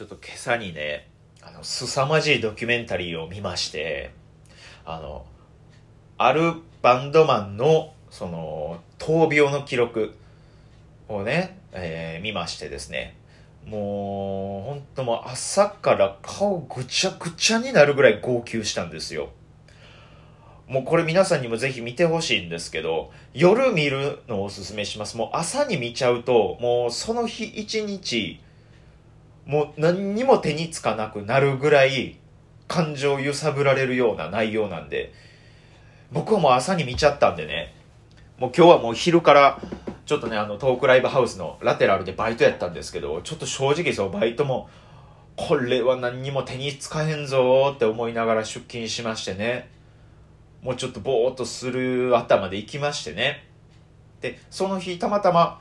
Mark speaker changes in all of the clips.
Speaker 1: ちょっと今朝にね、あの、凄まじいドキュメンタリーを見まして、あの、あるバンドマンの、その、闘病の記録をね、えー、見ましてですね、もう、ほんともう朝から顔ぐちゃぐちゃになるぐらい号泣したんですよ。もうこれ皆さんにもぜひ見てほしいんですけど、夜見るのをおすすめします。もう朝に見ちゃうと、もうその日一日、もう何にも手につかなくなるぐらい感情揺さぶられるような内容なんで、僕はもう朝に見ちゃったんでね、もう今日はもう昼からちょっとね、あのトークライブハウスのラテラルでバイトやったんですけど、ちょっと正直そう、バイトも、これは何にも手につかへんぞって思いながら出勤しましてね。もうちょっとぼーっとする頭で行きましてね。で、その日たまたま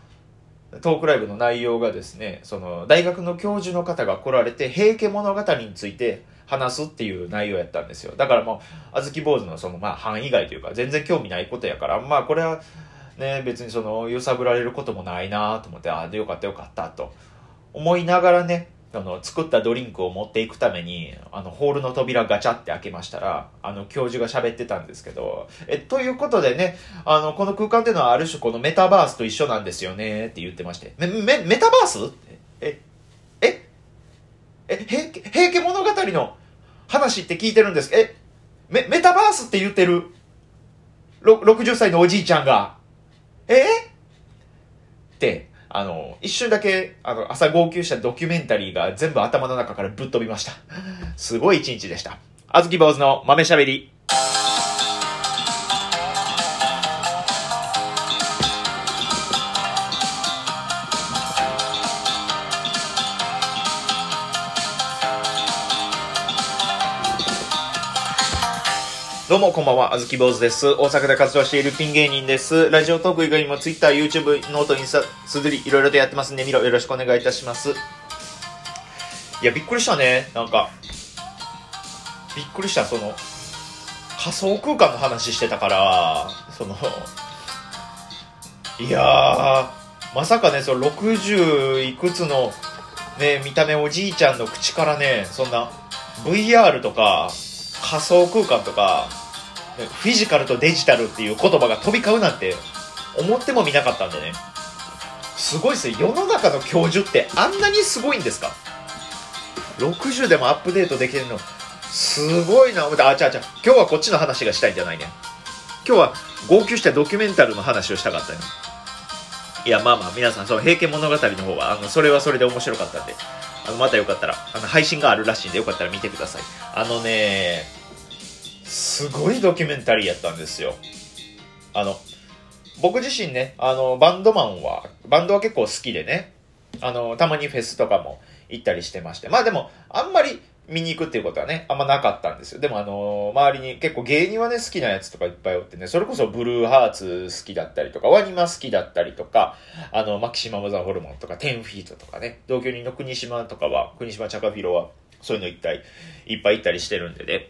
Speaker 1: トークライブの内容がですね、その大学の教授の方が来られて、平家物語について話すっていう内容やったんですよ。だからもう、あずき坊主のそのまあ範囲外というか、全然興味ないことやから、まあこれはね、別にその揺さぶられることもないなと思って、ああ、でよかったよかったと思いながらね、あの、作ったドリンクを持っていくために、あの、ホールの扉ガチャって開けましたら、あの、教授が喋ってたんですけど、え、ということでね、あの、この空間っていうのはある種このメタバースと一緒なんですよねって言ってまして、め、め、メタバース？え、え、え、平家、平家物語の話って聞いてるんです？え、メ、メタバースって言ってる、60歳のおじいちゃんが、え？って、あの、一瞬だけ、あの、朝号泣したドキュメンタリーが全部頭の中からぶっ飛びました。すごい一日でした。あずき坊主の豆しゃべり。どうもこんばんは、あずき坊主です。大阪で活動しているピン芸人です。ラジオトーク以外にも Twitter、YouTube、ノート、インスタ、すずり、いろいろとやってますんで、見ろ、よろしくお願いいたします。いや、びっくりしたね。なんか、びっくりした、その、仮想空間の話してたから、その、いやー、まさかね、その60いくつの、ね、見た目おじいちゃんの口からね、そんな、VR とか、仮想空間とか、フィジカルとデジタルっていう言葉が飛び交うなんて思ってもみなかったんでね。すごいっすよ。世の中の教授ってあんなにすごいんですか ?60 でもアップデートできるの、すごいな。あ、ちゃあちゃ今日はこっちの話がしたいんじゃないね。今日は号泣したドキュメンタルの話をしたかったよ。いや、まあまあ、皆さん、その、平家物語の方は、あの、それはそれで面白かったんで、あの、またよかったら、あの、配信があるらしいんで、よかったら見てください。あのね、すごいドキュメンタリーやったんですよ。あの、僕自身ね、あの、バンドマンは、バンドは結構好きでね、あの、たまにフェスとかも行ったりしてまして、まあでも、あんまり見に行くっていうことはね、あんまなかったんですよ。でもあの、周りに結構芸人はね、好きなやつとかいっぱいおってね、それこそブルーハーツ好きだったりとか、ワニマ好きだったりとか、あの、マキシマムザホルモンとか、テンフィートとかね、同居人の国島とかは、国島チャカフィロは、そういうの一体、いっぱい行ったりしてるんでね、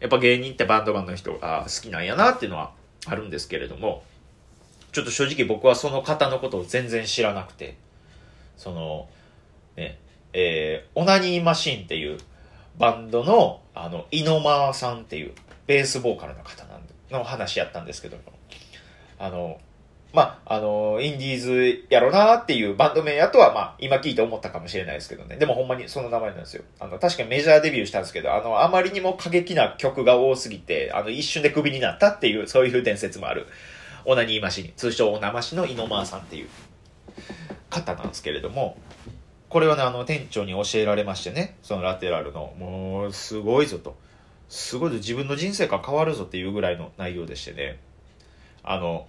Speaker 1: やっぱ芸人ってバンドマンの人が好きなんやなっていうのはあるんですけれども、ちょっと正直僕はその方のことを全然知らなくて、その、ね、えー、オナニーマシンっていうバンドの、あの、井ノマーさんっていうベースボーカルの方なんでの話やったんですけども、あの、まあ、あの、インディーズやろなっていうバンド名やとは、まあ、今聞いて思ったかもしれないですけどね。でもほんまにその名前なんですよ。あの、確かにメジャーデビューしたんですけど、あの、あまりにも過激な曲が多すぎて、あの、一瞬でクビになったっていう、そういう伝説もある、オナニーマシン、通称オナマシのイノマーさんっていう方なんですけれども、これはね、あの、店長に教えられましてね、そのラテラルの、もう、すごいぞと。すごいぞ、自分の人生が変わるぞっていうぐらいの内容でしてね、あの、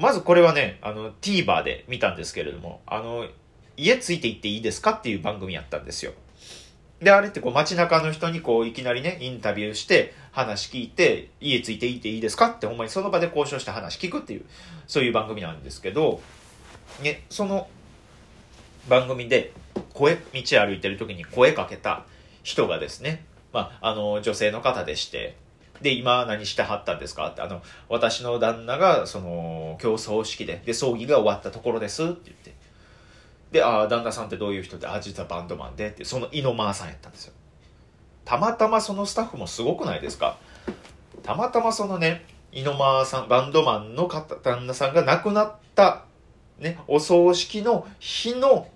Speaker 1: まずこれはね、あの、TVer で見たんですけれども、あの、家ついて行っていいですかっていう番組やったんですよ。で、あれってこう街中の人にこういきなりね、インタビューして話聞いて、家ついて行っていいですかってほんまにその場で交渉して話聞くっていう、そういう番組なんですけど、ね、その番組で声、道歩いてる時に声かけた人がですね、まあ、あの、女性の方でして、で、今何してはったんですか？って、あの、私の旦那が、その、競争式で、で、葬儀が終わったところですって言って。で、ああ、旦那さんってどういう人で、ああ、実はバンドマンでって、その井の間さんやったんですよ。たまたまそのスタッフもすごくないですか？たまたまそのね、井の間さん、バンドマンの方、旦那さんが亡くなった、ね、お葬式の日の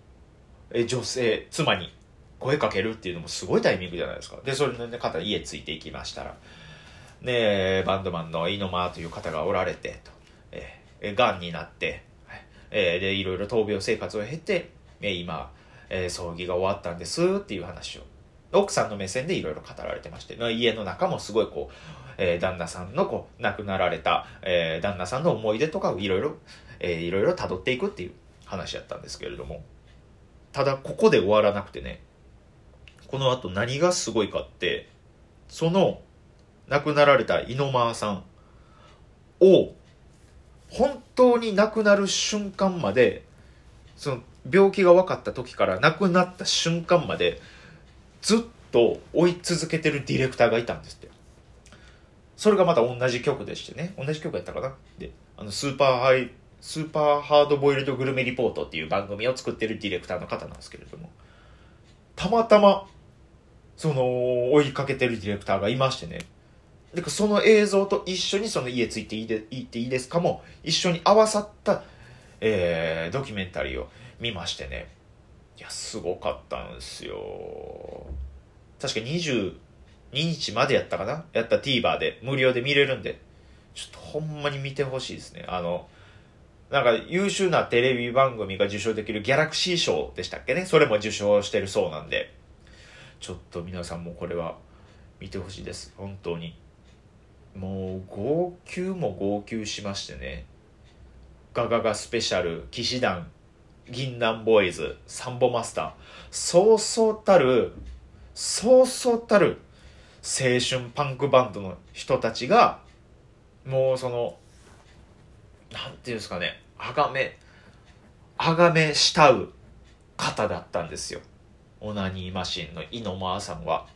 Speaker 1: え女性、妻に声かけるっていうのもすごいタイミングじゃないですか。で、それの、ね、方家ついていきましたら、ねバンドマンの井の間という方がおられて、と、えー、癌になって、えー、で、いろいろ闘病生活を経て、えー、今、えー、葬儀が終わったんですっていう話を、奥さんの目線でいろいろ語られてまして、家の中もすごいこう、えー、旦那さんのこう、亡くなられた、えー、旦那さんの思い出とかをいろいろ、えー、いろいろ辿っていくっていう話やったんですけれども、ただここで終わらなくてね、この後何がすごいかって、その亡くなられた井の間さんを本当に亡くなる瞬間までその病気が分かった時から亡くなった瞬間までずっと追い続けてるディレクターがいたんですって。それがまた同じ曲でしてね。同じ曲やったかな。であのスーパーハイスーパーハードボイルドグルメリポートっていう番組を作ってるディレクターの方なんですけれども。たまたまその追いかけてるディレクターがいましてね。でその映像と一緒にその家ついていいでいっていいですかも一緒に合わさった、えー、ドキュメンタリーを見ましてね。いや、すごかったんですよ。確か22日までやったかな？やった TVer で無料で見れるんで、ちょっとほんまに見てほしいですね。あの、なんか優秀なテレビ番組が受賞できるギャラクシー賞でしたっけね？それも受賞してるそうなんで、ちょっと皆さんもこれは見てほしいです。本当に。もう号泣も号泣しましてね。ガガガスペシャル騎士団銀杏ボーイズサンボマスター。そうそうたるそうそうたる青春パンクバンドの人たちがもうそのなんていうんですかねあがめあがめ慕う方だったんですよ。オナニーマシンの井の間さんは。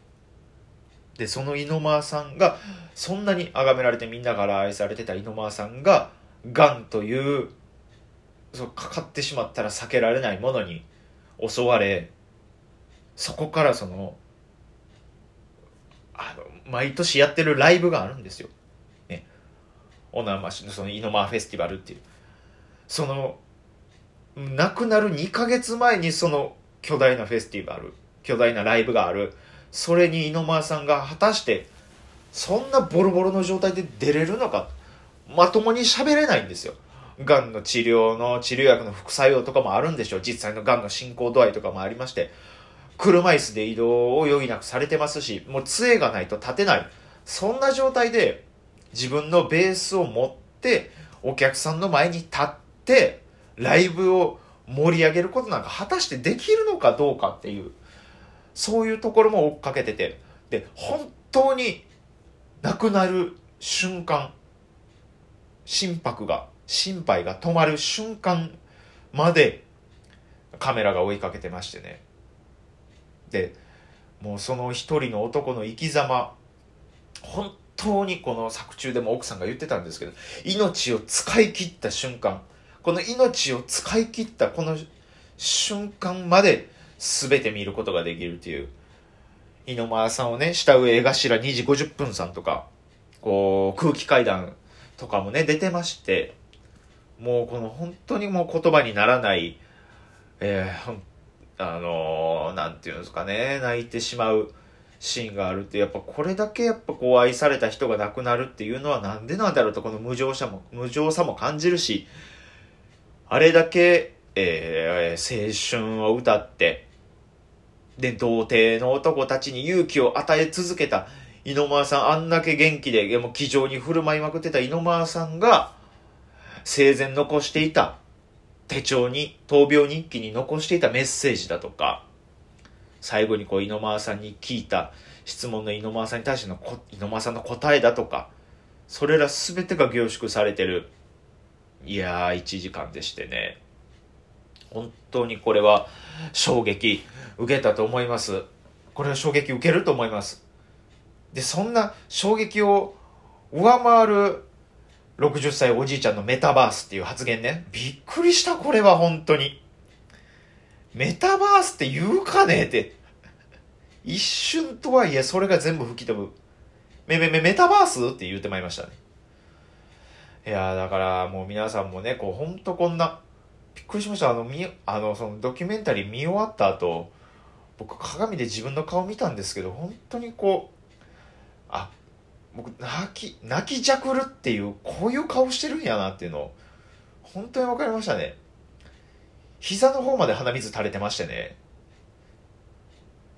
Speaker 1: でその猪間さんがそんなに崇められてみんなから愛されてた猪間さんががんというそうかかってしまったら避けられないものに襲われそこからそのあの毎年やってるライブがあるんですよ。ね。おなましのその猪間フェスティバルっていう。その亡くなる2ヶ月前にその巨大なフェスティバル巨大なライブがあるそれに猪間さんが果たしてそんなボロボロの状態で出れるのかまともに喋れないんですよ。がんの治療の治療薬の副作用とかもあるんでしょう。実際のがんの進行度合いとかもありまして、車椅子で移動を余儀なくされてますし、もう杖がないと立てない。そんな状態で自分のベースを持ってお客さんの前に立ってライブを盛り上げることなんか果たしてできるのかどうかっていうそういうところも追っかけてて、で、本当に亡くなる瞬間、心拍が、心肺が止まる瞬間までカメラが追いかけてましてね。で、もうその一人の男の生き様、本当にこの作中でも奥さんが言ってたんですけど、命を使い切った瞬間、この命を使い切ったこの瞬間まで全て見ることができるっていう。井の間さんをね、下上絵頭2時50分さんとか、こう、空気階段とかもね、出てまして、もうこの本当にもう言葉にならない、えー、あのー、なんていうんですかね、泣いてしまうシーンがあるって、やっぱこれだけやっぱこう愛された人が亡くなるっていうのはなんでなんだろうと、この無情さも、無情さも感じるし、あれだけ、えー、青春を歌って、で、童貞の男たちに勇気を与え続けた井ノ間さん、あんだけ元気で、も気丈に振る舞いまくってた井ノ間さんが、生前残していた手帳に、闘病日記に残していたメッセージだとか、最後にこう、井ノ間さんに聞いた質問の井ノ間さんに対しての井ノ間さんの答えだとか、それら全てが凝縮されてる、いやー、1時間でしてね。本当にこれは衝撃受けたと思います。これは衝撃受けると思います。で、そんな衝撃を上回る60歳おじいちゃんのメタバースっていう発言ね。びっくりした、これは本当に。メタバースって言うかねって。一瞬とはいえ、それが全部吹き飛ぶ。めめめ、メタバース？って言ってまいりましたね。いやだからもう皆さんもね、こう、ほんとこんな、びっくりしました。あの、み、あの、そのドキュメンタリー見終わった後、僕鏡で自分の顔見たんですけど、本当にこう、あ、僕、泣き、泣きじゃくるっていう、こういう顔してるんやなっていうのを、本当に分かりましたね。膝の方まで鼻水垂れてましてね。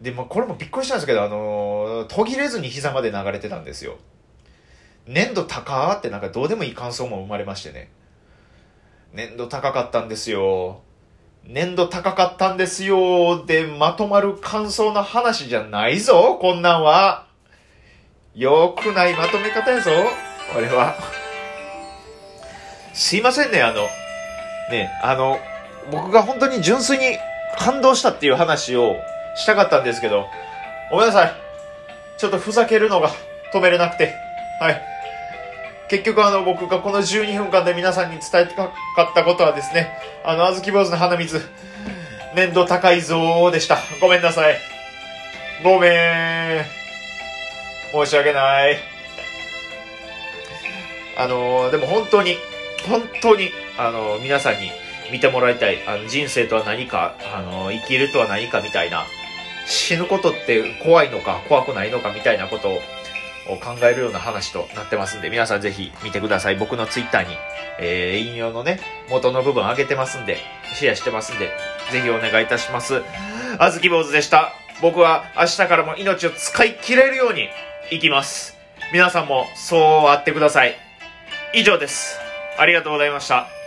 Speaker 1: で、まあ、これもびっくりしたんですけど、あの、途切れずに膝まで流れてたんですよ。粘度高ーってなんかどうでもいい感想も生まれましてね。粘度高かったんですよ。粘度高かったんですよ。で、まとまる感想の話じゃないぞ、こんなんは。よくないまとめ方やぞ、これは。すいませんね、あの、ね、あの、僕が本当に純粋に感動したっていう話をしたかったんですけど、ごめんなさい。ちょっとふざけるのが止めれなくて。はい。結局あの僕がこの12分間で皆さんに伝えたかったことはですね、あの、あずき坊主の鼻水、粘度高いぞでした。ごめんなさい。ごめん。申し訳ない。あの、でも本当に、本当に、あの、皆さんに見てもらいたい。あの、人生とは何か、あの、生きるとは何かみたいな、死ぬことって怖いのか怖くないのかみたいなことを考えるような話となってますんで、皆さんぜひ見てください。僕のツイッターに、えー、引用のね、元の部分上げてますんで、シェアしてますんで、ぜひお願いいたします。あずき坊主でした。僕は明日からも命を使い切れるように生きます。皆さんもそうあってください。以上です。ありがとうございました。